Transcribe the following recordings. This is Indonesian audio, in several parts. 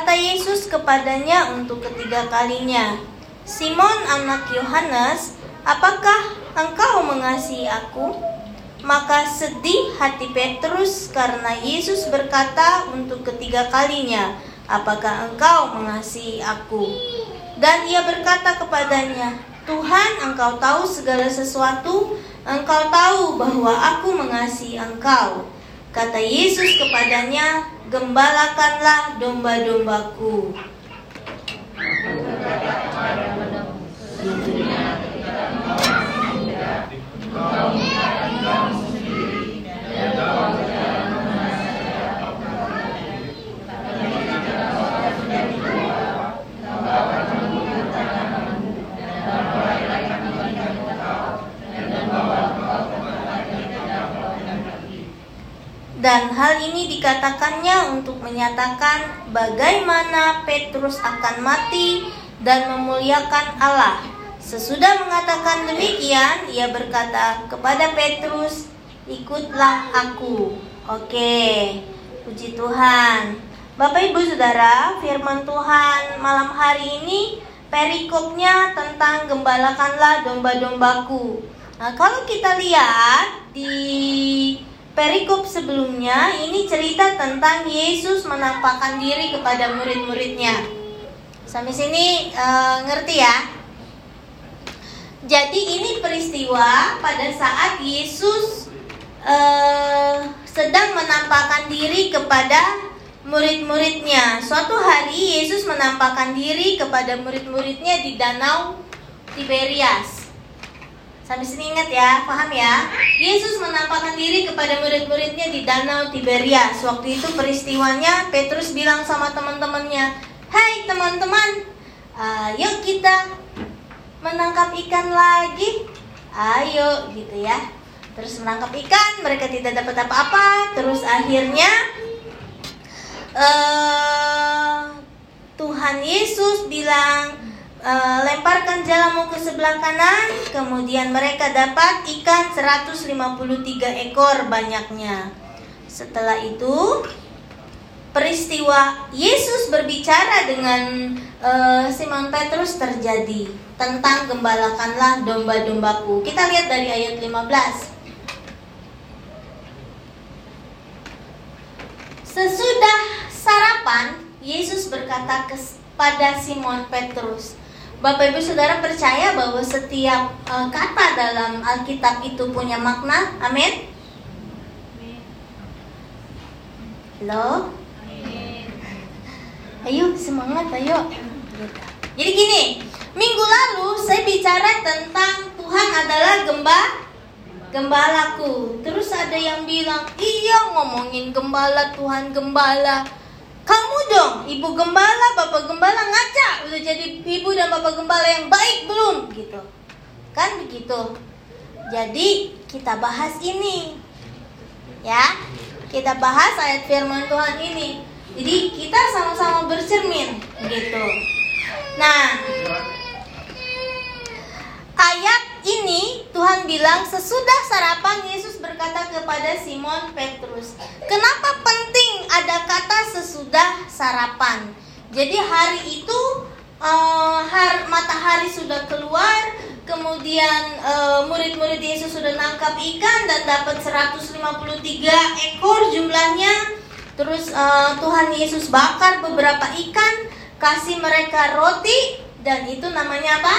Kata Yesus kepadanya untuk ketiga kalinya, "Simon, anak Yohanes, apakah engkau mengasihi aku?" Maka sedih hati Petrus karena Yesus berkata untuk ketiga kalinya, "Apakah engkau mengasihi aku?" Dan ia berkata kepadanya, "Tuhan, engkau tahu segala sesuatu, engkau tahu bahwa aku mengasihi engkau." Kata Yesus kepadanya, "Gembalakanlah domba-dombaku." Dan hal ini dikatakannya untuk menyatakan bagaimana Petrus akan mati dan memuliakan Allah. Sesudah mengatakan demikian, ia berkata kepada Petrus, "Ikutlah aku." Oke, puji Tuhan. Bapak Ibu Saudara, firman Tuhan malam hari ini perikopnya tentang gembalakanlah domba-dombaku. Nah, kalau kita lihat di perikop sebelumnya ini cerita tentang Yesus menampakkan diri kepada murid-muridnya. Sampai sini e, ngerti ya? Jadi ini peristiwa pada saat Yesus e, sedang menampakkan diri kepada murid-muridnya. Suatu hari Yesus menampakkan diri kepada murid-muridnya di danau Tiberias. Sampai sini ingat ya, paham ya? Yesus menampakkan diri kepada murid-muridnya di Danau Tiberias. Waktu itu peristiwanya Petrus bilang sama teman-temannya, "Hai teman-teman, ayo kita menangkap ikan lagi." Ayo gitu ya. Terus menangkap ikan, mereka tidak dapat apa-apa. Terus akhirnya uh, Tuhan Yesus bilang, Uh, lemparkan jalamu ke sebelah kanan, kemudian mereka dapat ikan 153 ekor banyaknya. Setelah itu, peristiwa Yesus berbicara dengan uh, Simon Petrus terjadi tentang gembalakanlah domba-dombaku. Kita lihat dari ayat 15. Sesudah sarapan, Yesus berkata kepada Simon Petrus, Bapak Ibu Saudara percaya bahwa setiap uh, kata dalam Alkitab itu punya makna? Amin. Halo? Ayo semangat ayo. Jadi gini, minggu lalu saya bicara tentang Tuhan adalah gemba gembalaku. Terus ada yang bilang, "Iya ngomongin gembala Tuhan gembala." Kamu dong, ibu gembala, bapak gembala ngaca udah jadi ibu dan bapak gembala yang baik belum gitu. Kan begitu. Jadi kita bahas ini. Ya. Kita bahas ayat firman Tuhan ini. Jadi kita sama-sama bercermin gitu. Nah, ayat ini Tuhan bilang sesudah sarapan Yesus berkata kepada Simon Petrus, "Kenapa penting ada kata sesudah sarapan?" Jadi hari itu uh, har, matahari sudah keluar, kemudian uh, murid-murid Yesus sudah nangkap ikan dan dapat 153 ekor jumlahnya. Terus uh, Tuhan Yesus bakar beberapa ikan, kasih mereka roti dan itu namanya apa?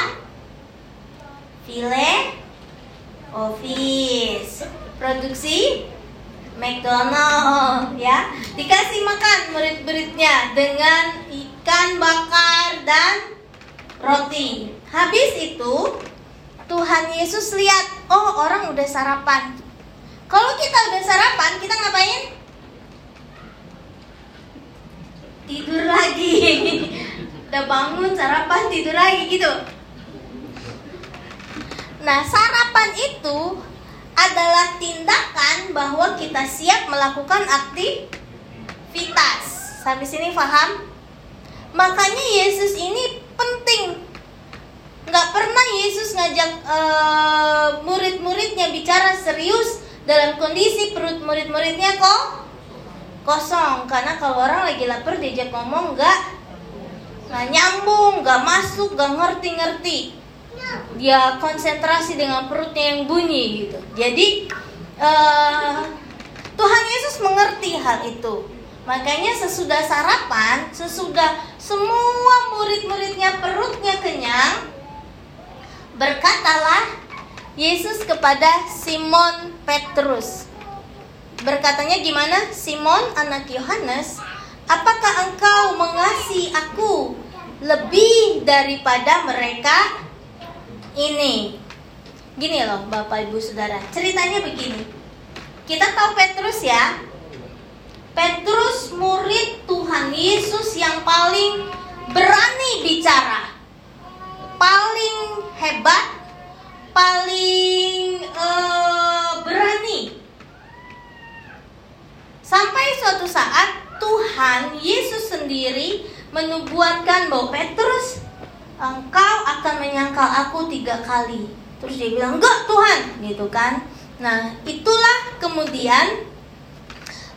File Office. Produksi McDonald ya. Dikasih makan murid-muridnya dengan ikan bakar dan roti. Habis itu Tuhan Yesus lihat oh orang udah sarapan. Kalau kita udah sarapan kita ngapain? Tidur lagi. Udah bangun sarapan tidur lagi gitu Nah, sarapan itu adalah tindakan bahwa kita siap melakukan aktivitas. Sampai sini paham? Makanya Yesus ini penting. Nggak pernah Yesus ngajak uh, murid-muridnya bicara serius dalam kondisi perut murid-muridnya kok kosong karena kalau orang lagi lapar diajak ngomong nggak nggak nyambung nggak masuk nggak ngerti-ngerti dia konsentrasi dengan perutnya yang bunyi gitu. Jadi uh, Tuhan Yesus mengerti hal itu. Makanya sesudah sarapan sesudah semua murid-muridnya perutnya kenyang berkatalah Yesus kepada Simon Petrus. Berkatanya gimana? Simon anak Yohanes, apakah engkau mengasihi aku lebih daripada mereka ini? Gini loh Bapak Ibu Saudara, ceritanya begini. Kita tahu Petrus ya. Petrus murid Tuhan Yesus yang paling berani bicara. Paling hebat, paling uh, berani Sampai suatu saat Tuhan Yesus sendiri menubuatkan bahwa Petrus engkau akan menyangkal aku tiga kali. Terus dia bilang enggak Tuhan, gitu kan? Nah itulah kemudian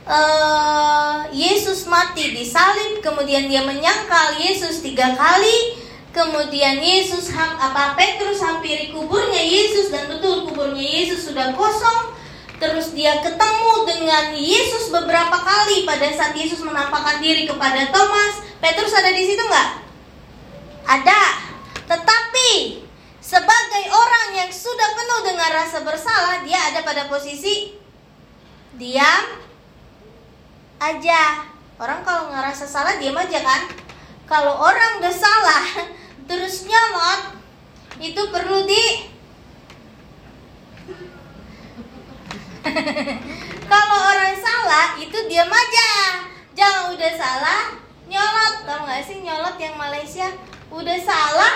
uh, Yesus mati disalib, kemudian dia menyangkal Yesus tiga kali, kemudian Yesus apa Petrus hampiri kuburnya Yesus dan betul kuburnya Yesus sudah kosong Terus dia ketemu dengan Yesus beberapa kali pada saat Yesus menampakkan diri kepada Thomas. Petrus ada di situ nggak? Ada. Tetapi sebagai orang yang sudah penuh dengan rasa bersalah, dia ada pada posisi diam aja. Orang kalau ngerasa salah diam aja kan? Kalau orang udah salah terus nyolot itu perlu di Kalau orang salah itu diam aja. Jangan udah salah nyolot. Tahu nggak sih nyolot yang Malaysia? Udah salah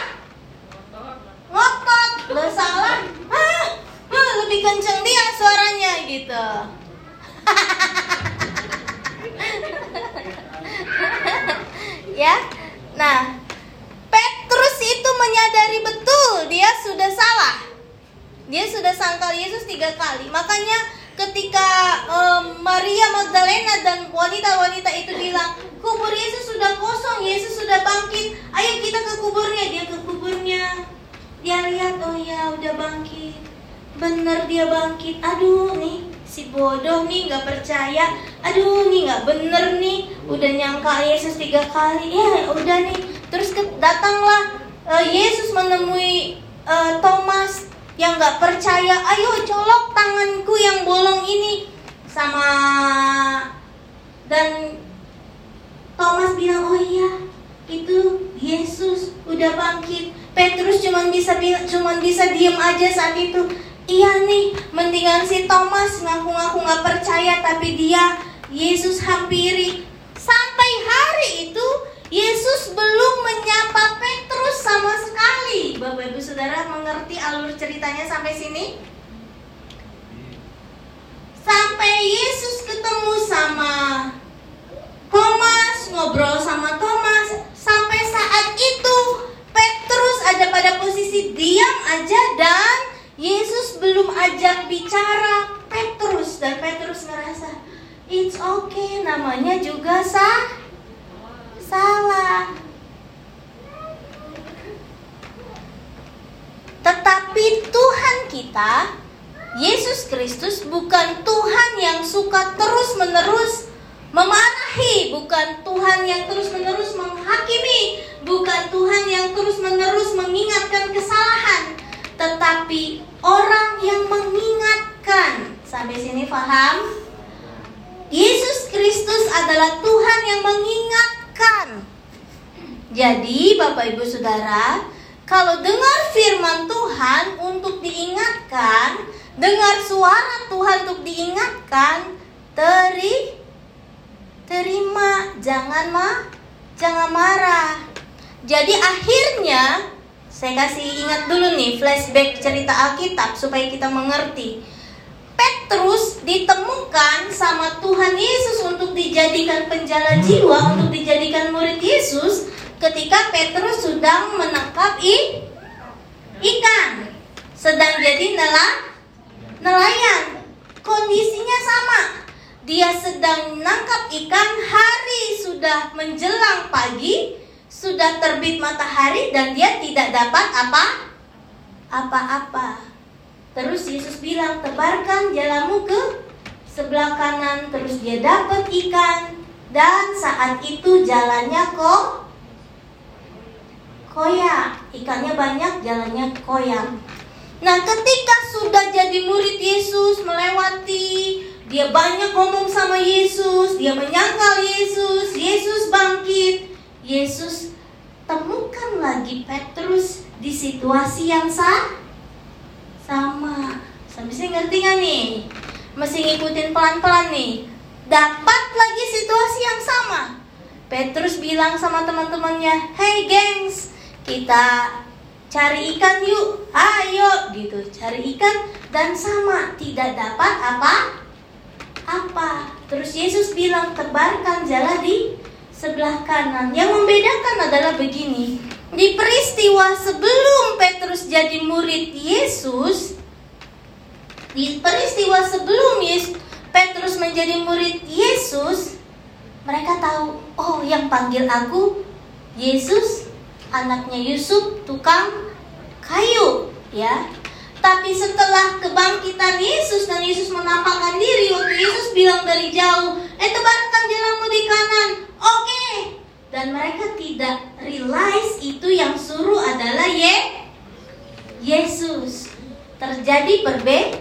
ngotot. Udah salah, ah, lebih kenceng dia suaranya gitu. ya. Nah, Petrus itu menyadari betul dia sudah salah. Dia sudah sangkal Yesus tiga kali. Makanya ketika um, Maria Magdalena dan wanita-wanita itu bilang kubur Yesus sudah kosong, Yesus sudah bangkit, ayo kita ke kuburnya. Dia ke kuburnya, dia lihat oh ya udah bangkit, bener dia bangkit. Aduh nih si bodoh nih nggak percaya, aduh nih nggak bener nih, udah nyangka Yesus tiga kali, ya udah nih. Terus datanglah uh, Yesus menemui uh, Thomas yang nggak percaya ayo colok tanganku yang bolong ini sama dan Thomas bilang oh iya itu Yesus udah bangkit Petrus cuma bisa cuma bisa diem aja saat itu iya nih mendingan si Thomas ngaku-ngaku nggak percaya tapi dia Yesus hampiri sampai hari itu Yesus belum menyapa Petrus sama sekali. Bapak Ibu Saudara mengerti alur ceritanya sampai sini? Sampai Yesus ketemu sama Thomas, ngobrol sama Thomas, sampai saat itu Petrus ada pada posisi diam aja dan Yesus belum ajak bicara Petrus dan Petrus ngerasa it's okay namanya juga sah salah. Tetapi Tuhan kita, Yesus Kristus bukan Tuhan yang suka terus-menerus memarahi, bukan Tuhan yang terus-menerus menghakimi, bukan Tuhan yang terus-menerus mengingatkan kesalahan, tetapi orang yang mengingatkan. Sampai sini paham? Yesus Kristus adalah Tuhan yang mengingat diingatkan. Jadi, Bapak Ibu Saudara, kalau dengar firman Tuhan untuk diingatkan, dengar suara Tuhan untuk diingatkan, teri terima, jangan ma, jangan marah. Jadi akhirnya saya kasih ingat dulu nih flashback cerita Alkitab supaya kita mengerti. Petrus ditemukan sama Tuhan Yesus untuk dijadikan penjala jiwa, untuk dijadikan murid Yesus ketika Petrus sedang menangkap i, ikan, sedang jadi nela, nelayan. Kondisinya sama. Dia sedang menangkap ikan, hari sudah menjelang pagi, sudah terbit matahari dan dia tidak dapat apa? Apa-apa. Terus Yesus bilang, tebarkan jalamu ke sebelah kanan, terus dia dapat ikan dan saat itu jalannya kok koyak, ikannya banyak, jalannya koyak. Nah, ketika sudah jadi murid Yesus melewati dia banyak ngomong sama Yesus, dia menyangkal Yesus, Yesus bangkit. Yesus temukan lagi Petrus di situasi yang sah, sama. Sampai sini ngerti gak nih? Masih ngikutin pelan-pelan nih. Dapat lagi situasi yang sama. Petrus bilang sama teman-temannya, "Hey gengs, kita cari ikan yuk. Ayo." gitu. Cari ikan dan sama tidak dapat apa? Apa? Terus Yesus bilang tebarkan jala di sebelah kanan. Yang membedakan adalah begini. Di peristiwa sebelum Petrus jadi murid Yesus, di peristiwa sebelum Yesus, Petrus menjadi murid Yesus, mereka tahu, oh yang panggil aku Yesus, anaknya Yusuf, tukang kayu, ya. Tapi setelah kebangkitan Yesus dan Yesus menampakkan diri, waktu Yesus bilang dari jauh, eh tebarkan jalanmu di kanan, oke. Okay. Dan mereka tidak realize itu yang suruh adalah Ye Yesus. Terjadi perbe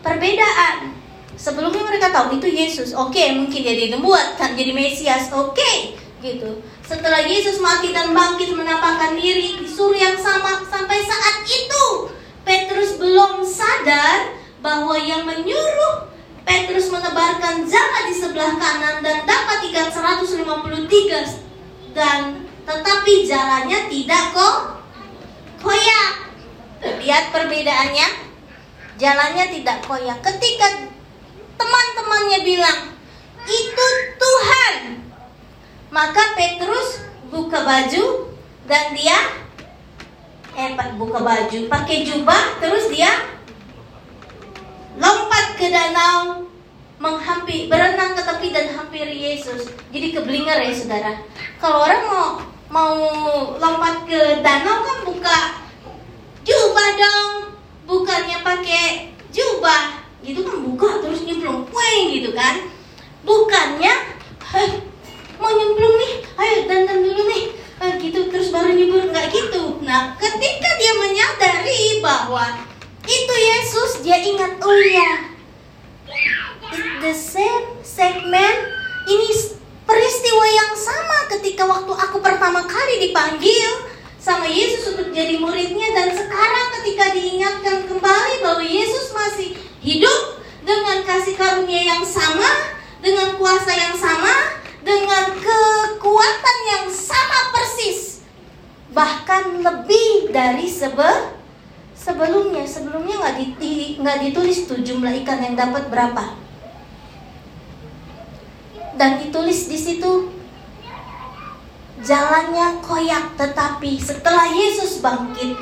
perbedaan. Sebelumnya mereka tahu itu Yesus, oke okay, mungkin dia dibuat kan jadi Mesias, oke okay, gitu. Setelah Yesus mati dan bangkit menampakkan diri, disuruh yang sama sampai saat itu Petrus belum sadar bahwa yang menyuruh Petrus menebarkan jala di sebelah kanan dan dapat ikan 153 dan tetapi jalannya tidak kok koyak. Lihat perbedaannya. Jalannya tidak koyak. Ketika teman-temannya bilang, "Itu Tuhan." Maka Petrus buka baju dan dia eh buka baju, pakai jubah, terus dia lompat ke danau menghampiri berenang ke tepi dan hampiri Yesus. Jadi keblinger ya saudara. Kalau orang mau mau lompat ke danau kan buka jubah dong, bukannya pakai jubah gitu kan buka terus nyemplung, weng gitu kan. Bukannya, mau nyemplung nih, ayo dandan dulu nih, ah, gitu. Terus baru nyebur nggak gitu. Nah ketika dia menyadari bahwa itu Yesus dia ingat oh ya it's the same segment. Ini peristiwa yang sama ketika waktu aku pertama kali dipanggil sama Yesus untuk jadi muridnya. Dan sekarang ketika diingatkan kembali bahwa Yesus masih hidup dengan kasih karunia yang sama dengan kuasa yang sama dengan kekuatan yang sama persis. Bahkan lebih dari sebe sebelumnya. Sebelumnya nggak di, nggak ditulis tuh jumlah ikan yang dapat berapa. Dan ditulis di situ jalannya koyak. Tetapi setelah Yesus bangkit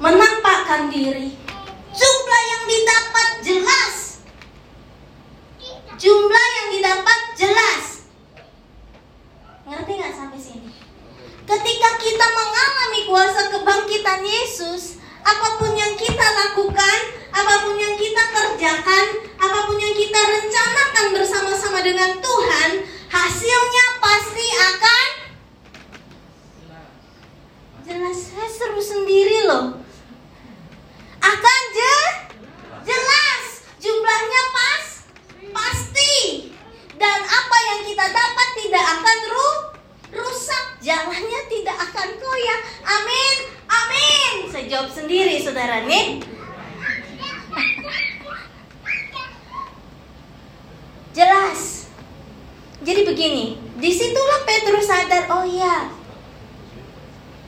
menampakkan diri jumlah yang didapat jelas jumlah yang didapat jelas Ngerti nggak sampai sini? Ketika kita mengalami kuasa kebangkitan Yesus, apa pun yang kita lakukan, apa pun yang kita kerjakan, apa pun yang kita rencanakan bersama-sama dengan Tuhan, hasilnya pasti akan jelas. Saya seru sendiri loh. Akan je jelas, jumlahnya pas pasti dan apa yang kita dapat tidak akan ru rusak, jalannya tidak akan koyak. Amin, amin. Saya jawab sendiri, saudara nih. Jelas. Jadi begini, di situlah Petrus sadar, oh ya,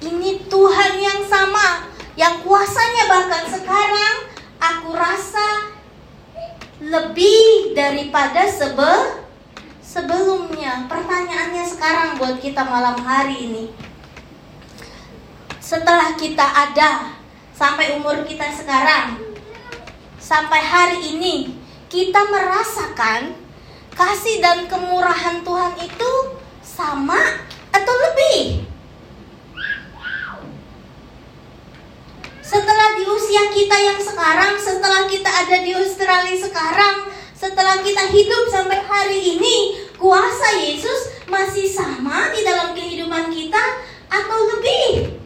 ini Tuhan yang sama, yang kuasanya bahkan sekarang aku rasa lebih daripada sebe sebelumnya. Pertanyaannya sekarang buat kita malam hari ini. Setelah kita ada sampai umur kita sekarang, sampai hari ini, kita merasakan kasih dan kemurahan Tuhan itu sama atau lebih? Setelah di usia kita yang sekarang, setelah kita ada di Australia sekarang, setelah kita hidup sampai hari ini, kuasa Yesus masih sama di dalam kehidupan kita atau lebih?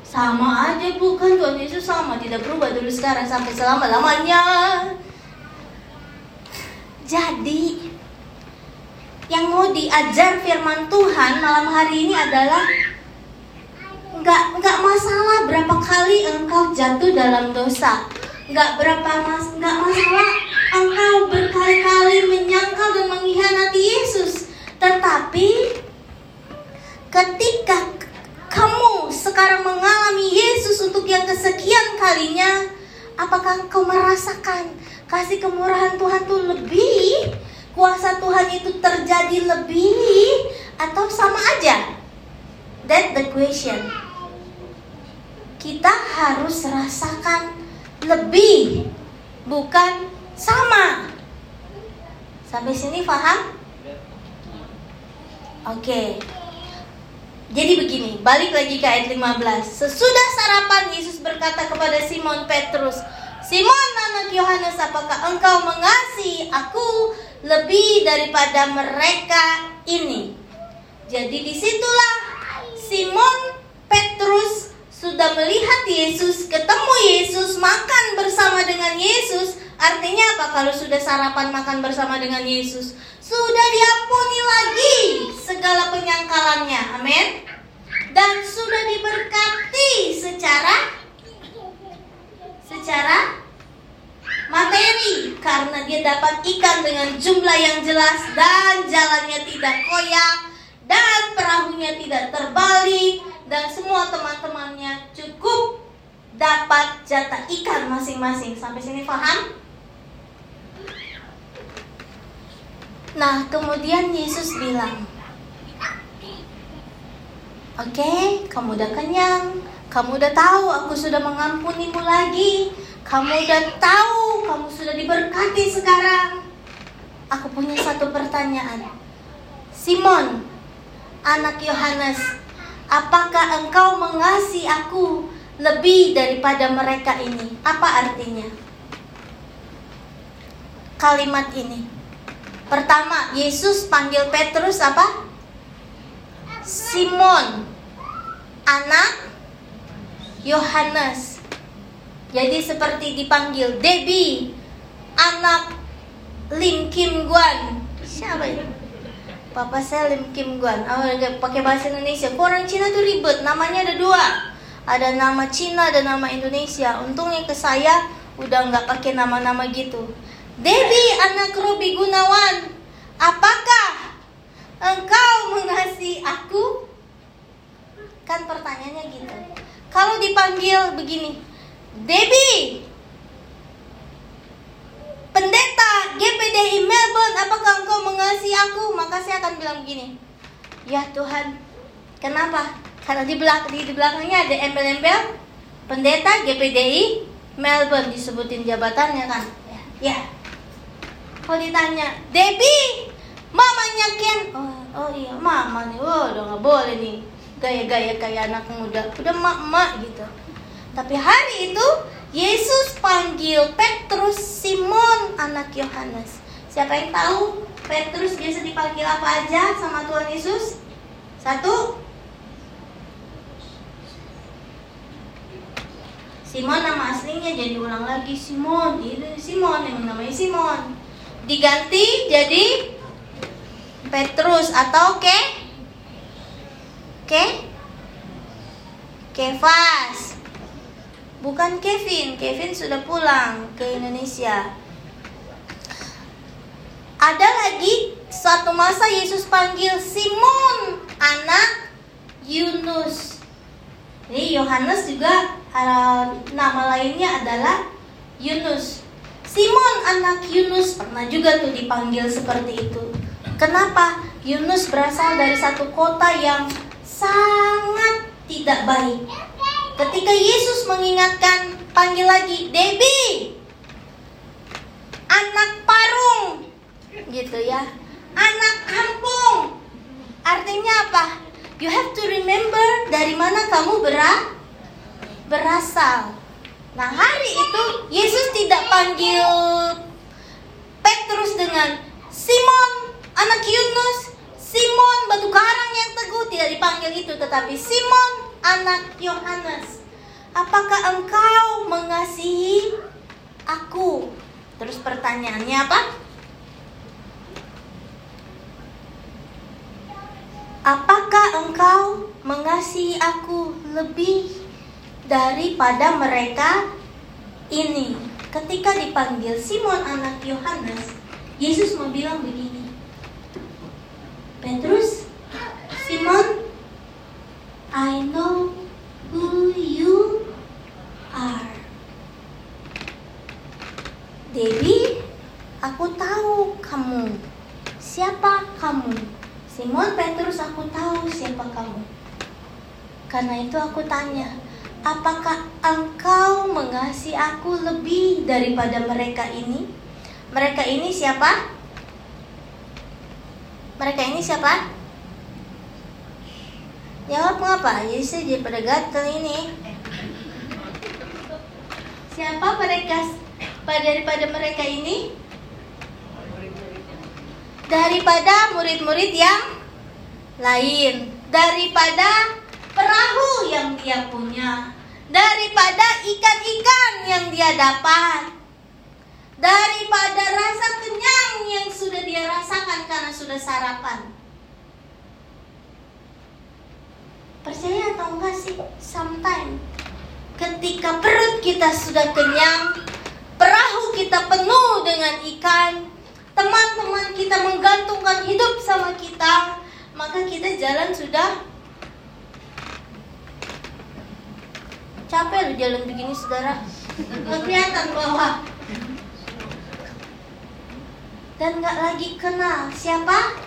Sama aja bukan Tuhan Yesus sama tidak berubah dulu sekarang sampai selama-lamanya. Jadi yang mau diajar firman Tuhan malam hari ini adalah nggak nggak masalah berapa kali engkau jatuh dalam dosa. Nggak berapa mas nggak masalah engkau berkali-kali menyangkal dan mengkhianati Yesus. Tetapi ketika kamu sekarang mengalami Yesus untuk yang kesekian kalinya apakah engkau merasakan kasih kemurahan Tuhan itu lebih? Kuasa Tuhan itu terjadi lebih? Atau sama aja? That the question kita harus rasakan lebih, bukan sama. Sampai sini paham? Oke. Jadi begini, balik lagi ke ayat 15. Sesudah sarapan Yesus berkata kepada Simon Petrus, Simon anak Yohanes, apakah engkau mengasihi aku lebih daripada mereka ini? Jadi di situlah Simon Petrus sudah melihat Yesus, ketemu Yesus, makan bersama dengan Yesus, artinya apa kalau sudah sarapan makan bersama dengan Yesus? Sudah diampuni lagi segala penyangkalannya. Amin. Dan sudah diberkati secara secara materi karena dia dapat ikan dengan jumlah yang jelas dan jalannya tidak koyak dan perahunya tidak terbalik dan semua teman-temannya cukup dapat jatah ikan masing-masing. Sampai sini paham? Nah, kemudian Yesus bilang, Oke, okay, kamu udah kenyang, kamu udah tahu aku sudah mengampunimu lagi, kamu udah tahu kamu sudah diberkati sekarang. Aku punya satu pertanyaan. Simon, anak Yohanes, Apakah engkau mengasihi aku lebih daripada mereka ini? Apa artinya? Kalimat ini. Pertama, Yesus panggil Petrus apa? Simon, anak Yohanes. Jadi seperti dipanggil Debbie, anak Lim Kim Guan. Siapa itu? Papa saya Lim Kim Guan. Oh, pakai bahasa Indonesia. Orang Cina tuh ribet. Namanya ada dua. Ada nama Cina, ada nama Indonesia. Untungnya ke saya udah nggak pakai nama-nama gitu. Debbie, anak Robi Gunawan. Apakah engkau mengasihi aku? Kan pertanyaannya gitu. Kalau dipanggil begini, Debbie, Pendeta GPDI Melbourne, apakah engkau mengasihi aku? Maka saya akan bilang begini. Ya Tuhan, kenapa? Karena di, belak di, di belakangnya ada embel-embel pendeta GPDI Melbourne disebutin jabatannya kan? Ya. ya. Kalau ditanya, Debbie, mamanya Ken. Oh, oh iya, mama nih. Oh, udah nggak boleh nih. Gaya-gaya kayak anak muda. Udah mak-mak gitu. Tapi hari itu Yesus panggil Petrus Simon anak Yohanes. Siapa yang tahu Petrus biasa dipanggil apa aja sama Tuhan Yesus? Satu. Simon nama aslinya jadi ulang lagi Simon. Itu Simon yang namanya Simon. Diganti jadi Petrus atau ke ke Kefas Bukan Kevin, Kevin sudah pulang ke Indonesia. Ada lagi suatu masa Yesus panggil Simon, anak Yunus. Jadi Yohanes juga uh, nama lainnya adalah Yunus. Simon anak Yunus pernah juga tuh dipanggil seperti itu. Kenapa? Yunus berasal dari satu kota yang sangat tidak baik Ketika Yesus mengingatkan, panggil lagi, Debbie, anak parung gitu ya. Anak kampung. Artinya apa? You have to remember dari mana kamu berah berasal. Nah hari itu Yesus tidak panggil Petrus dengan Simon anak Yunus Simon batu karang yang teguh. Tidak dipanggil itu tetapi Simon anak Yohanes apakah engkau mengasihi aku terus pertanyaannya apa Apakah engkau mengasihi aku lebih daripada mereka ini? Ketika dipanggil Simon anak Yohanes, Yesus mau bilang begini. Petrus, Simon, I know who you are. Debbie, aku tahu kamu. Siapa kamu? Simon Petrus aku tahu siapa kamu. Karena itu aku tanya, apakah engkau mengasihi aku lebih daripada mereka ini? Mereka ini siapa? Mereka ini siapa? Jawab ngapa? Yesus jadi pada gatel ini. Siapa mereka daripada mereka ini? daripada murid-murid yang lain, daripada perahu yang dia punya, daripada ikan-ikan yang dia dapat, daripada rasa kenyang yang sudah dia rasakan karena sudah sarapan. Percaya atau enggak sih? Sometimes ketika perut kita sudah kenyang, perahu kita penuh dengan ikan, teman-teman kita menggantungkan hidup sama kita, maka kita jalan sudah capek loh jalan begini saudara. Nggak kelihatan bawah. Dan nggak lagi kenal siapa?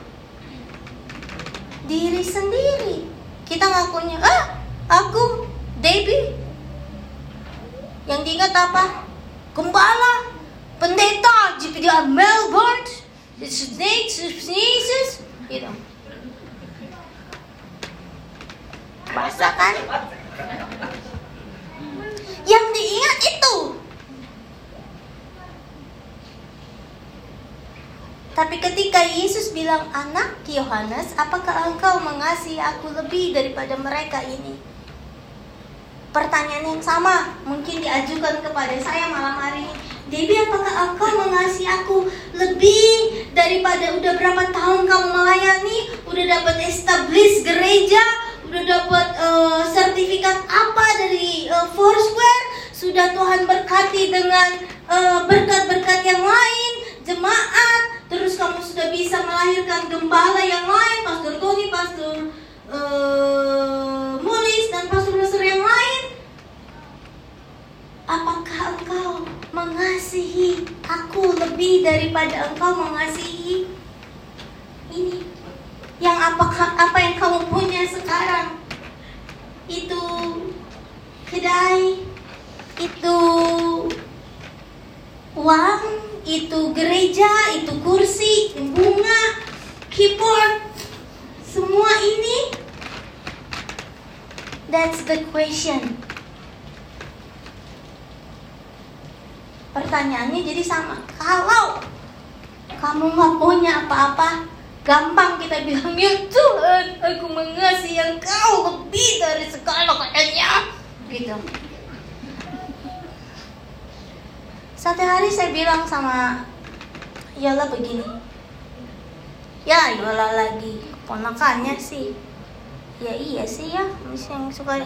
Diri sendiri. Kita ngakunya, ah aku Debbie. Yang diingat apa? Gembala pendeta di Melbourne, sneezes, gitu. Basah kan? Yang diingat itu. Tapi ketika Yesus bilang anak Yohanes, apakah engkau mengasihi aku lebih daripada mereka ini? Pertanyaan yang sama mungkin diajukan kepada saya malam hari ini. Debbie apakah engkau mengasihi aku lebih daripada udah berapa tahun kamu melayani, udah dapat establish gereja, udah dapat uh, sertifikat apa dari uh, Foursquare, sudah Tuhan berkati dengan uh, berkat-berkat yang lain, jemaat, terus melahirkan gembala yang lain, Pastor Tony, Pastor uh, Mulis dan pastor-pastor yang lain. Apakah engkau mengasihi aku lebih daripada engkau mengasihi ini? Yang apakah apa yang kamu punya sekarang? Itu kedai itu uang itu gereja itu kursi bunga keyboard semua ini that's the question pertanyaannya jadi sama. Kalau kamu nggak punya apa-apa, gampang kita bilang ya Tuhan, aku mengasihi Engkau lebih dari segala katanya. Gitu. Satu hari saya bilang sama Yola begini. Ya Yola lagi. Ponakannya sih. Ya iya sih ya, yang suka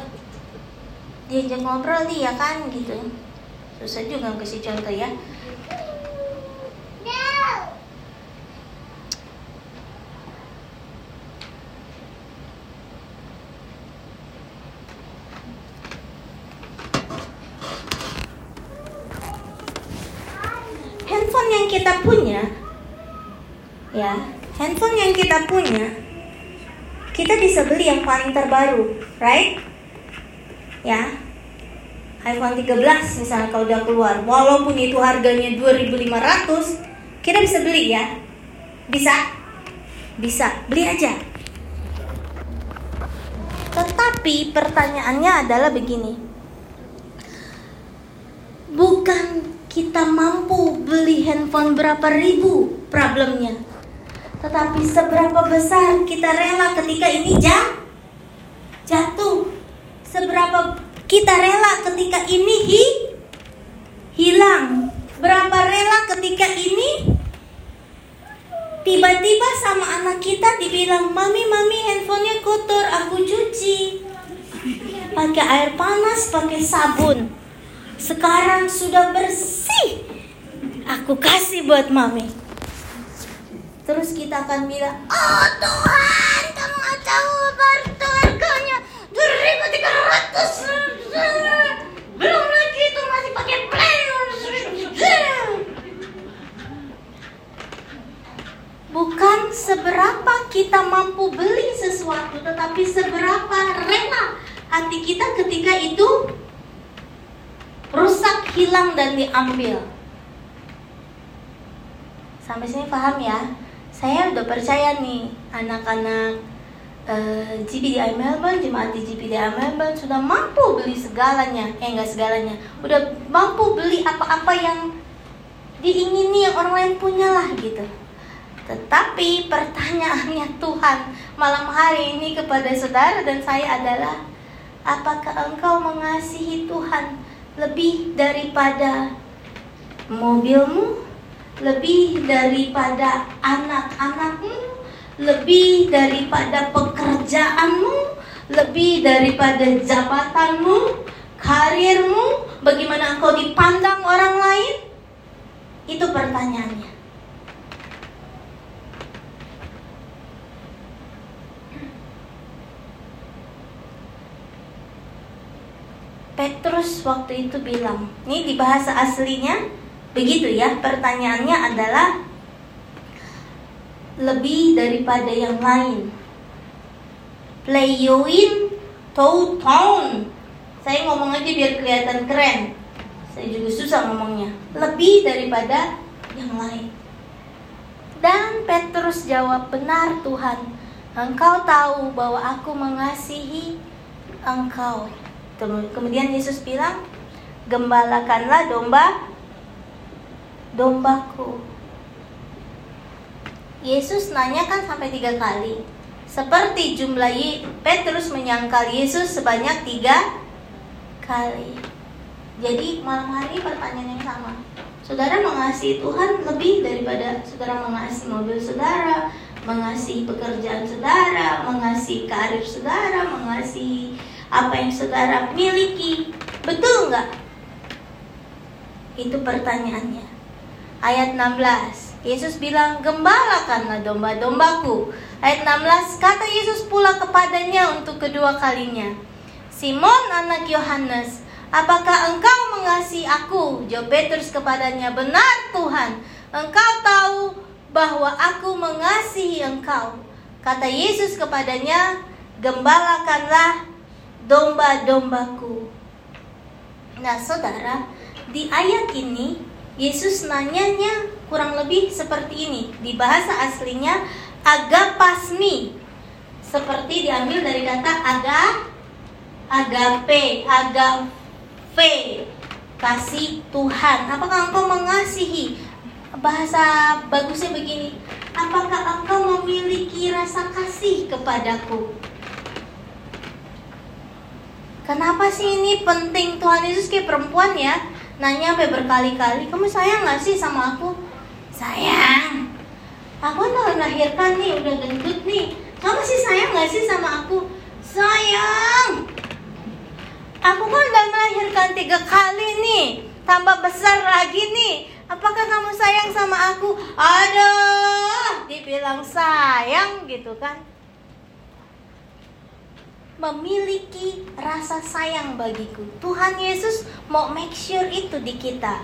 diajak ngobrol dia kan gitu susah juga kasih contoh ya. Handphone yang kita punya ya handphone yang kita punya kita bisa beli yang paling terbaru right ya iPhone 13 misalnya kalau udah keluar, walaupun itu harganya 2500, kita bisa beli ya. Bisa? Bisa, beli aja. Tetapi pertanyaannya adalah begini. Bukan kita mampu beli handphone berapa ribu problemnya. Tetapi seberapa besar kita rela ketika ini jatuh. Seberapa kita rela ketika ini hi, hilang. Berapa rela ketika ini tiba-tiba sama anak kita dibilang, "Mami, mami, handphonenya kotor, aku cuci." Pakai air panas, pakai sabun. Sekarang sudah bersih. Aku kasih buat mami. Terus kita akan bilang, "Oh Tuhan, kamu nggak tahu apa harganya 2300 belum lagi itu masih pakai plan. Bukan seberapa kita mampu beli sesuatu tetapi seberapa rela hati kita ketika itu rusak hilang dan diambil. Sampai sini paham ya saya udah percaya nih anak-anak uh, eh, GPDI Melbourne, jemaat di GPDI Melbourne sudah mampu beli segalanya, eh enggak segalanya, udah mampu beli apa-apa yang diingini yang orang lain punya lah gitu. Tetapi pertanyaannya Tuhan malam hari ini kepada saudara dan saya adalah apakah engkau mengasihi Tuhan lebih daripada mobilmu, lebih daripada anak-anakmu, lebih daripada pekerjaanmu, lebih daripada jabatanmu, karirmu, bagaimana engkau dipandang orang lain? Itu pertanyaannya. Petrus waktu itu bilang, ini di bahasa aslinya begitu ya, pertanyaannya adalah lebih daripada yang lain. Playing to tone. Saya ngomong aja biar kelihatan keren. Saya juga susah ngomongnya. Lebih daripada yang lain. Dan Petrus jawab, "Benar Tuhan, Engkau tahu bahwa aku mengasihi Engkau." Kemudian Yesus bilang, "Gembalakanlah domba dombaku." Yesus nanya kan sampai tiga kali. Seperti jumlah Petrus menyangkal Yesus sebanyak tiga kali. Jadi malam hari pertanyaan yang sama. Saudara mengasihi Tuhan lebih daripada saudara mengasihi mobil saudara, mengasihi pekerjaan saudara, mengasihi karir saudara, mengasihi apa yang saudara miliki. Betul nggak? Itu pertanyaannya. Ayat 16. Yesus bilang, gembalakanlah domba-dombaku. Ayat 16, kata Yesus pula kepadanya untuk kedua kalinya. Simon anak Yohanes, apakah engkau mengasihi aku? Jawab Petrus kepadanya, benar Tuhan. Engkau tahu bahwa aku mengasihi engkau. Kata Yesus kepadanya, gembalakanlah domba-dombaku. Nah saudara, di ayat ini Yesus nanyanya kurang lebih seperti ini. Di bahasa aslinya agapasmi. Seperti diambil dari kata aga agape, agape, kasih Tuhan. Apakah engkau mengasihi? Bahasa bagusnya begini. Apakah engkau memiliki rasa kasih kepadaku? Kenapa sih ini penting Tuhan Yesus kayak perempuan ya? Nanya sampai berkali-kali, kamu sayang gak sih sama aku? Sayang, aku udah melahirkan nih, udah gendut nih. Kamu sih sayang gak sih sama aku? Sayang. Aku kan udah melahirkan tiga kali nih, tambah besar lagi nih. Apakah kamu sayang sama aku? Aduh, dibilang sayang gitu kan? Memiliki rasa sayang bagiku. Tuhan Yesus mau make sure itu di kita.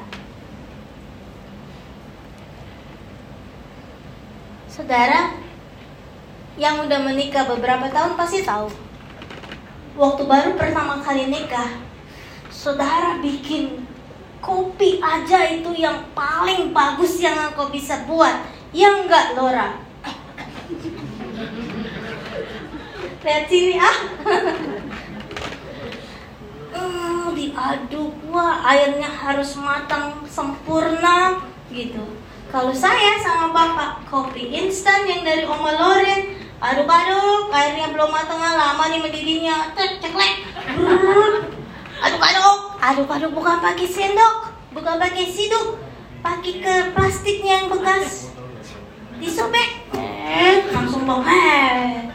Saudara yang udah menikah beberapa tahun pasti tahu. Waktu baru pertama kali nikah, saudara bikin kopi aja itu yang paling bagus yang engkau bisa buat. Ya enggak, Lora? Lihat sini ah. hmm, diaduk, wah airnya harus matang sempurna gitu. Kalau saya sama bapak kopi instan yang dari Oma Loren, aduk-aduk, airnya belum matang lama nih mendidihnya, ceklek, aduk-aduk, aduk-aduk bukan pakai sendok, bukan pakai siduk, pakai ke plastiknya yang bekas, disobek, eh, langsung bau, eh.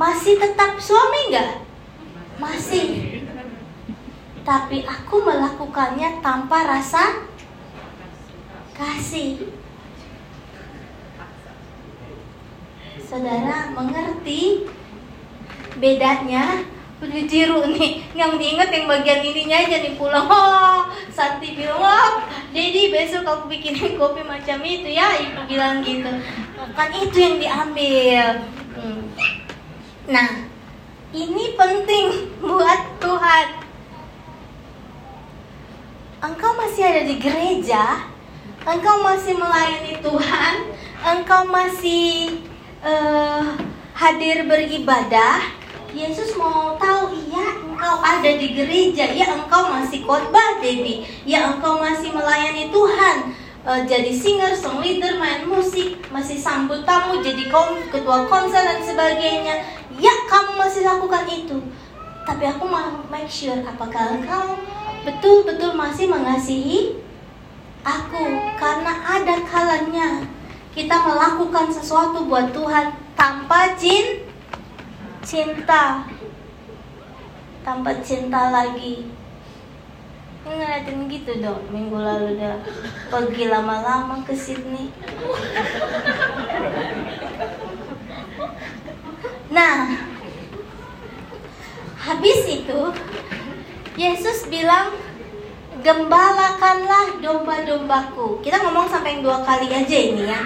Masih tetap suami nggak? Masih tapi aku melakukannya tanpa rasa kasih. Saudara mengerti bedanya? Udah jiru nih, yang diinget yang bagian ininya aja nih pulang. Oh, Santi bilang, oh, jadi besok aku bikinin kopi macam itu ya, ibu bilang gitu. Kan itu yang diambil. Hmm. Nah, ini penting buat Tuhan. Engkau masih ada di gereja, engkau masih melayani Tuhan, engkau masih uh, hadir beribadah, Yesus mau tahu, iya engkau ada di gereja, ya engkau masih khotbah, Debbie, ya engkau masih melayani Tuhan, uh, jadi singer, song leader, main musik, masih sambut tamu, jadi kom ketua konser dan sebagainya, ya kamu masih lakukan itu. Tapi aku mau make sure apakah engkau betul-betul masih mengasihi aku? Karena ada kalanya kita melakukan sesuatu buat Tuhan tanpa jin cinta. Tanpa cinta lagi. Ngeliatin gitu dong minggu lalu udah pergi lama-lama ke Sydney nah habis itu Yesus bilang, gembalakanlah domba-dombaku. Kita ngomong sampai dua kali aja ini ya.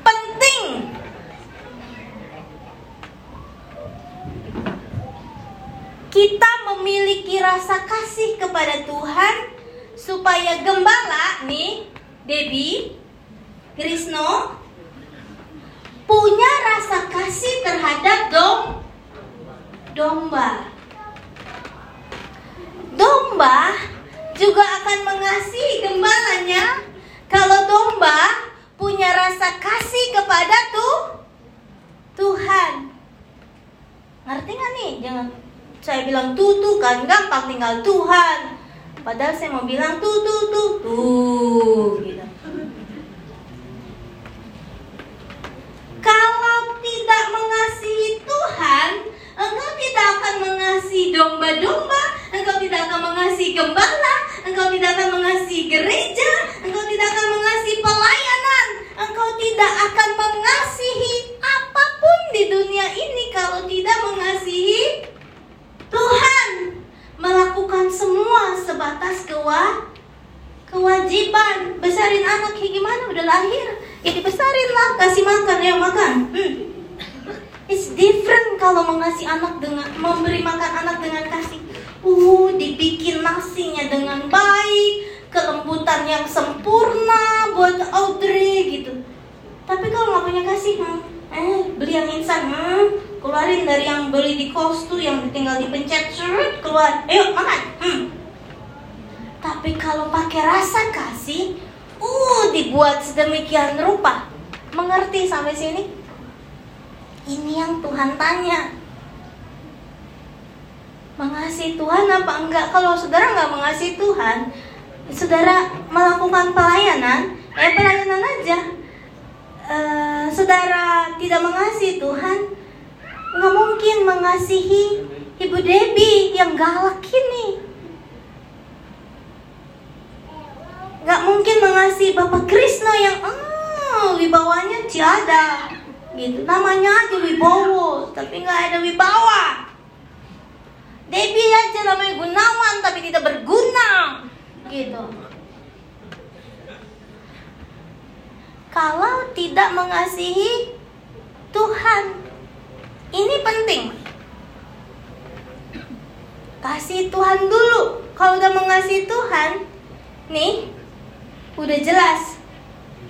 Penting. Kita memiliki rasa kasih kepada Tuhan supaya gembala nih, Debbie, Krisno punya rasa kasih terhadap dom domba domba juga akan mengasihi gembalanya kalau domba punya rasa kasih kepada tuh Tuhan. Ngerti gak nih? Jangan saya bilang tuh tuh kan gampang tinggal Tuhan. Padahal saya mau bilang tuh tuh tuh tuh gitu. Kalau tidak mengasihi Tuhan, engkau tidak akan mengasihi domba-domba engkau tidak akan mengasihi gembala, engkau tidak akan mengasihi gereja, engkau tidak akan mengasihi pelayanan, engkau tidak akan mengasihi apa pun di dunia ini kalau tidak mengasihi Tuhan. Melakukan semua sebatas kewa kewajiban. Besarin anak kayak gimana udah lahir ya dibesarin lah kasih makan ya makan hmm. It's different kalau mengasihi anak dengan memberi makan anak dengan kasih Uh, dibikin nasinya dengan baik, kelembutan yang sempurna buat Audrey gitu. Tapi kalau nggak punya kasih, hmm, eh beli yang instan, hmm, keluarin dari yang beli di kos tuh yang tinggal dipencet, seret, keluar, ayo makan. Hmm. Tapi kalau pakai rasa kasih, uh dibuat sedemikian rupa. Mengerti sampai sini? Ini yang Tuhan tanya mengasihi Tuhan apa enggak? Kalau saudara nggak mengasihi Tuhan, saudara melakukan pelayanan, ya pelayanan aja. E, saudara tidak mengasihi Tuhan, nggak mungkin mengasihi Ibu Debbie yang galak ini. Nggak mungkin mengasihi Bapak Krisno yang oh, wibawanya tiada. Gitu, namanya aja wibowo, tapi nggak ada wibawa. Debbie aja namanya gunawan tapi tidak berguna gitu kalau tidak mengasihi Tuhan ini penting kasih Tuhan dulu. Kalau udah mengasihi Tuhan, nih udah jelas.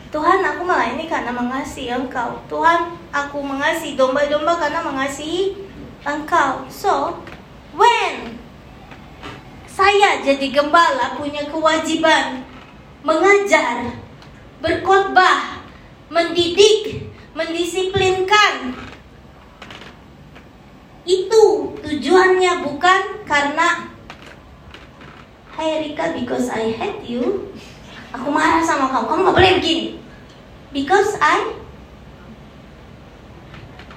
Tuhan aku melayani karena mengasihi engkau. Tuhan aku mengasihi domba-domba karena mengasihi engkau. So, when saya jadi gembala punya kewajiban mengajar, berkhotbah, mendidik, mendisiplinkan. Itu tujuannya bukan karena Hai Rika, because I hate you Aku marah sama kamu, kamu gak boleh begini. Because I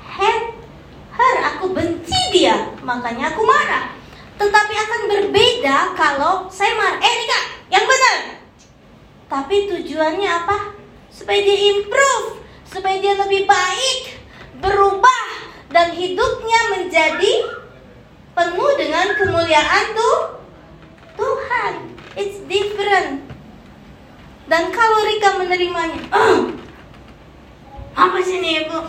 hate her. Aku benci dia, makanya aku marah. Tetapi akan berbeda kalau saya marah. Eh Rika, yang benar. Tapi tujuannya apa? Supaya dia improve. Supaya dia lebih baik Berubah Dan hidupnya menjadi penuh dengan kemuliaan tuh Tuhan. It's different. Dan kalau Rika menerimanya, oh, apa sih nih ibu?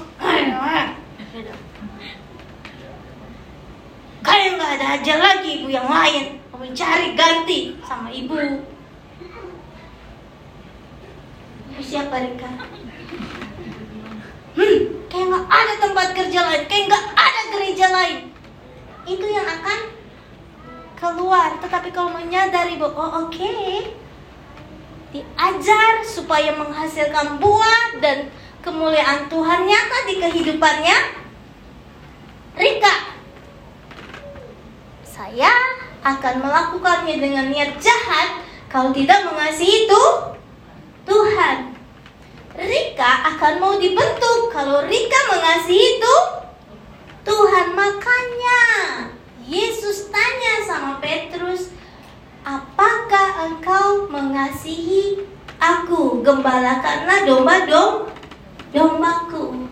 Kayak nggak ada aja lagi ibu yang lain. Kamu cari ganti sama ibu. Siapa Rika? Hmm, kayak nggak ada tempat kerja lain, kayak nggak ada gereja lain. Itu yang akan keluar. Tetapi kalau menyadari bahwa oh oke, okay, diajar supaya menghasilkan buah dan kemuliaan Tuhan nyata di kehidupannya. Rika, saya akan melakukannya dengan niat jahat kalau tidak mengasihi itu Tuhan. Rika akan mau dibentuk kalau Rika mengasihi itu Tuhan makanya Yesus tanya sama Petrus, "Apakah engkau mengasihi aku, gembala karena domba dom dombaku?"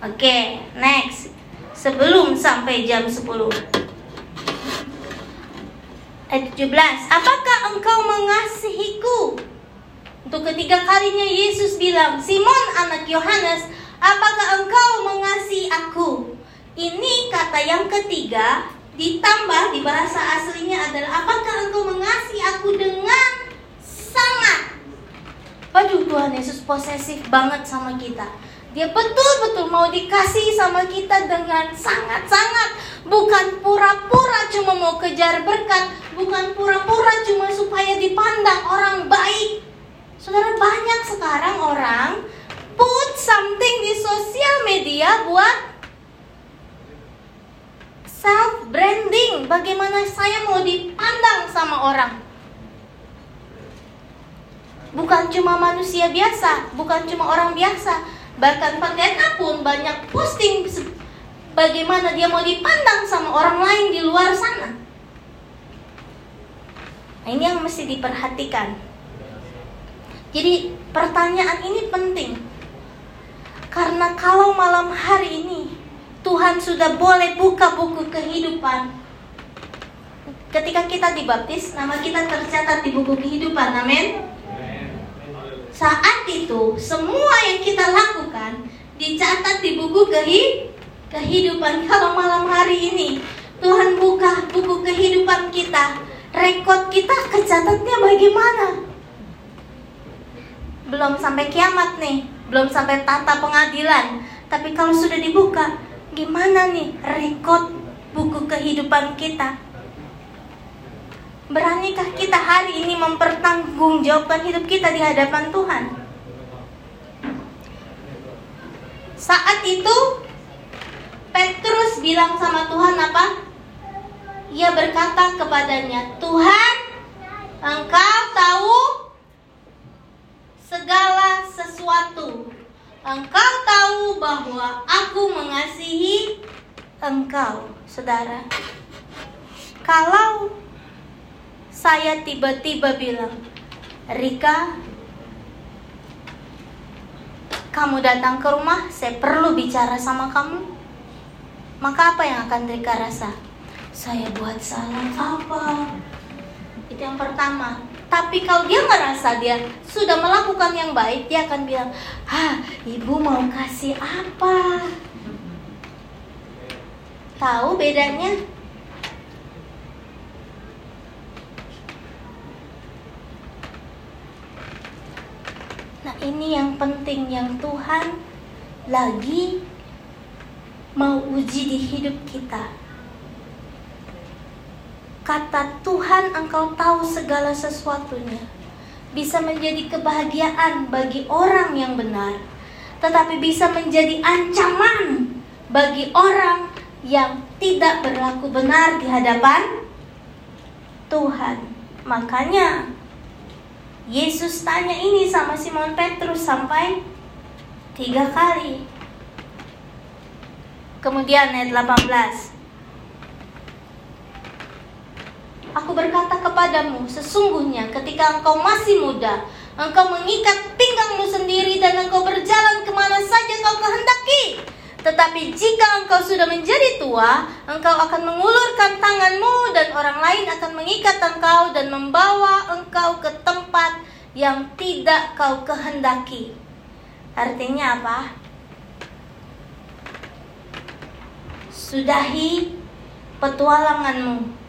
Oke, okay, next. Sebelum sampai jam 10. Ayat 17. Apakah engkau mengasihiku? Untuk ketiga kalinya Yesus bilang, Simon anak Yohanes, apakah engkau mengasihi aku? Ini kata yang ketiga ditambah di bahasa aslinya adalah apakah engkau mengasihi aku dengan sangat? Aduh Tuhan Yesus posesif banget sama kita. Dia betul-betul mau dikasih sama kita dengan sangat-sangat Bukan pura-pura cuma mau kejar berkat Bukan pura-pura cuma supaya dipandang orang baik Saudara banyak sekarang orang Put something di sosial media buat self branding, bagaimana saya mau dipandang sama orang. Bukan cuma manusia biasa, bukan cuma orang biasa, bahkan pendeta pun banyak posting bagaimana dia mau dipandang sama orang lain di luar sana. Nah, ini yang mesti diperhatikan. Jadi pertanyaan ini penting. Karena kalau malam hari ini Tuhan sudah boleh buka buku kehidupan. Ketika kita dibaptis, nama kita tercatat di buku kehidupan. Amin. Saat itu, semua yang kita lakukan dicatat di buku kehidupan. Kalau malam hari ini Tuhan buka buku kehidupan kita, rekod kita kecatatnya bagaimana? Belum sampai kiamat nih, belum sampai tata pengadilan. Tapi kalau sudah dibuka, Gimana nih rekod buku kehidupan kita? Beranikah kita hari ini mempertanggungjawabkan hidup kita di hadapan Tuhan? Saat itu Petrus bilang sama Tuhan apa? Ia berkata kepadanya, "Tuhan, Engkau tahu segala sesuatu. Engkau tahu bahwa aku mengasihi engkau, saudara. Kalau saya tiba-tiba bilang, Rika, kamu datang ke rumah, saya perlu bicara sama kamu. Maka apa yang akan Rika rasa? Saya buat salah apa? Itu yang pertama. Tapi kalau dia merasa dia sudah melakukan yang baik, dia akan bilang, "Ah, ibu mau kasih apa?" Tahu bedanya? Nah, ini yang penting yang Tuhan lagi mau uji di hidup kita. Kata Tuhan engkau tahu segala sesuatunya bisa menjadi kebahagiaan bagi orang yang benar, tetapi bisa menjadi ancaman bagi orang yang tidak berlaku benar di hadapan Tuhan. Makanya Yesus tanya ini sama Simon Petrus sampai tiga kali. Kemudian ayat 18 Aku berkata kepadamu, sesungguhnya ketika engkau masih muda, engkau mengikat pinggangmu sendiri dan engkau berjalan ke mana saja kau kehendaki. Tetapi jika engkau sudah menjadi tua, engkau akan mengulurkan tanganmu dan orang lain akan mengikat engkau dan membawa engkau ke tempat yang tidak kau kehendaki. Artinya apa? Sudahi petualanganmu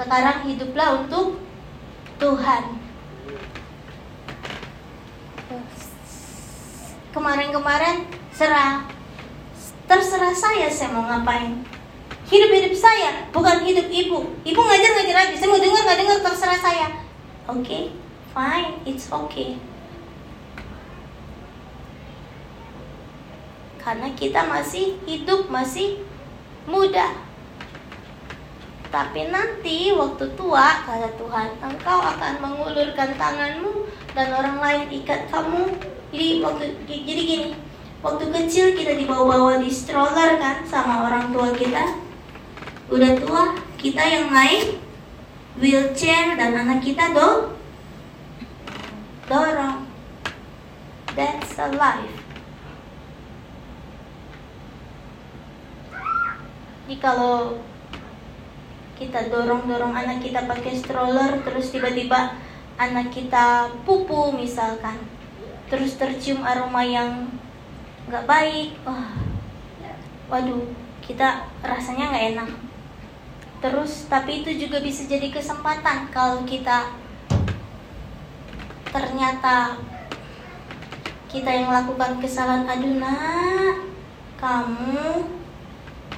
sekarang hiduplah untuk Tuhan. Kemarin-kemarin serah terserah saya saya mau ngapain. Hidup-hidup saya bukan hidup ibu. Ibu ngajar-ngajar aja. Saya mau dengar nggak dengar terserah saya. Oke, okay, fine, it's okay. Karena kita masih hidup masih muda. Tapi nanti waktu tua, kata Tuhan, engkau akan mengulurkan tanganmu dan orang lain ikat kamu. Jadi waktu jadi gini, waktu kecil kita dibawa-bawa di stroller kan sama orang tua kita. Udah tua, kita yang naik wheelchair dan anak kita do dorong. That's a life. Jadi kalau kita dorong-dorong anak kita pakai stroller terus tiba-tiba anak kita pupu misalkan. Terus tercium aroma yang nggak baik. Wah waduh kita rasanya nggak enak. Terus tapi itu juga bisa jadi kesempatan kalau kita ternyata kita yang melakukan kesalahan. Aduh nak kamu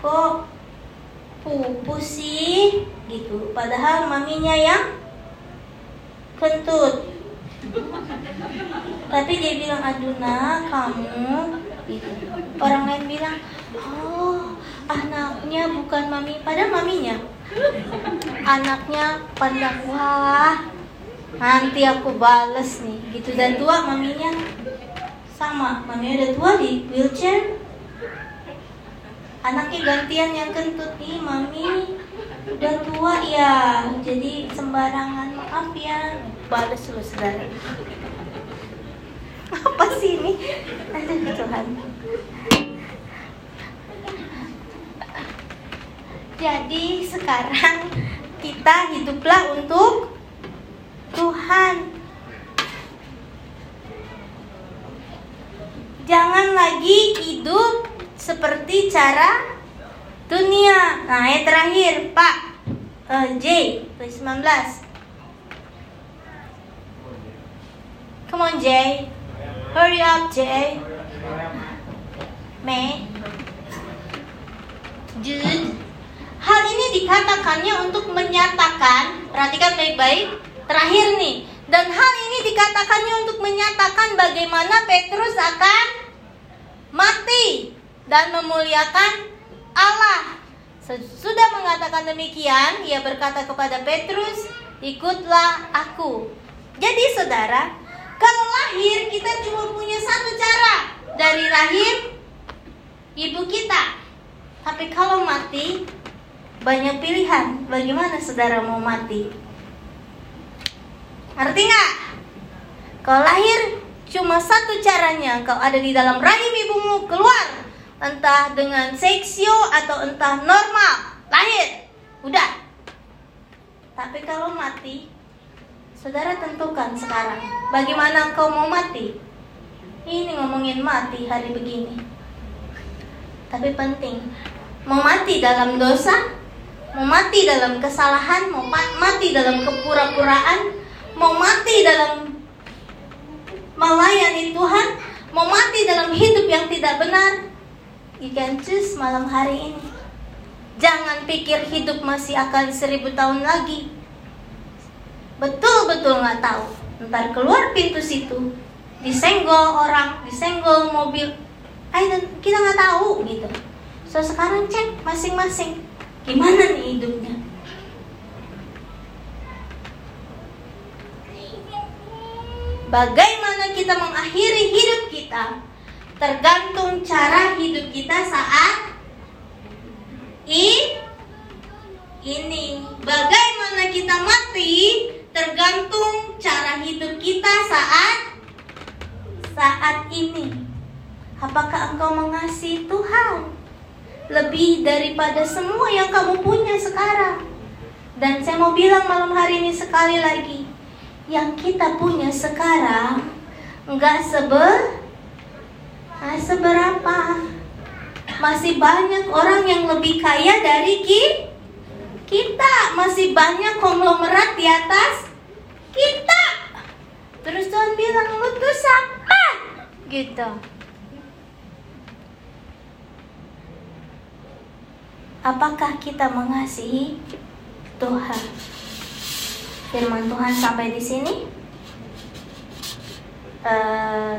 kok pupu sih gitu. Padahal maminya yang kentut. Tapi dia bilang aduna kamu gitu. Orang lain bilang oh anaknya bukan mami. Padahal maminya. Anaknya pandang wah nanti aku bales nih gitu. Dan tua maminya sama. Maminya udah tua di wheelchair anaknya gantian yang kentut. Nih mami udah tua ya. Jadi sembarangan. Maaf ya. Balas lu saudara. Apa sih ini? Aduh Tuhan. Jadi sekarang kita hiduplah untuk Tuhan. Jangan lagi hidup seperti cara dunia. Nah, yang terakhir, Pak uh, J, tulis 19. Come on, J. Hurry up, J. May. Jude. Hal ini dikatakannya untuk menyatakan, perhatikan baik-baik, terakhir nih. Dan hal ini dikatakannya untuk menyatakan bagaimana Petrus akan mati dan memuliakan Allah. Sudah mengatakan demikian, ia berkata kepada Petrus, "Ikutlah aku." Jadi, saudara, kalau lahir kita cuma punya satu cara dari rahim ibu kita. Tapi kalau mati, banyak pilihan. Bagaimana saudara mau mati? Nggak? Kalau lahir cuma satu caranya, kau ada di dalam rahim ibumu keluar entah dengan seksio atau entah normal, lahir, udah. Tapi kalau mati, saudara tentukan sekarang, bagaimana kau mau mati? Ini ngomongin mati hari begini. Tapi penting, mau mati dalam dosa, mau mati dalam kesalahan, mau mati dalam kepura-puraan, mau mati dalam melayani Tuhan, mau mati dalam hidup yang tidak benar, you can choose malam hari ini. Jangan pikir hidup masih akan seribu tahun lagi. Betul-betul nggak tahu. Ntar keluar pintu situ, disenggol orang, disenggol mobil. Ayo, kita nggak tahu gitu. So sekarang cek masing-masing gimana nih hidupnya. Bagaimana kita mengakhiri hidup kita tergantung cara hidup kita saat i ini. Bagaimana kita mati tergantung cara hidup kita saat saat ini. Apakah engkau mengasihi Tuhan lebih daripada semua yang kamu punya sekarang? Dan saya mau bilang malam hari ini sekali lagi, yang kita punya sekarang nggak sebe nah, seberapa? Masih banyak orang yang lebih kaya dari ki kita. Masih banyak konglomerat di atas kita. Terus Tuhan bilang lu tuh siapa? Gitu. Apakah kita mengasihi Tuhan? Firman Tuhan sampai di sini. Uh,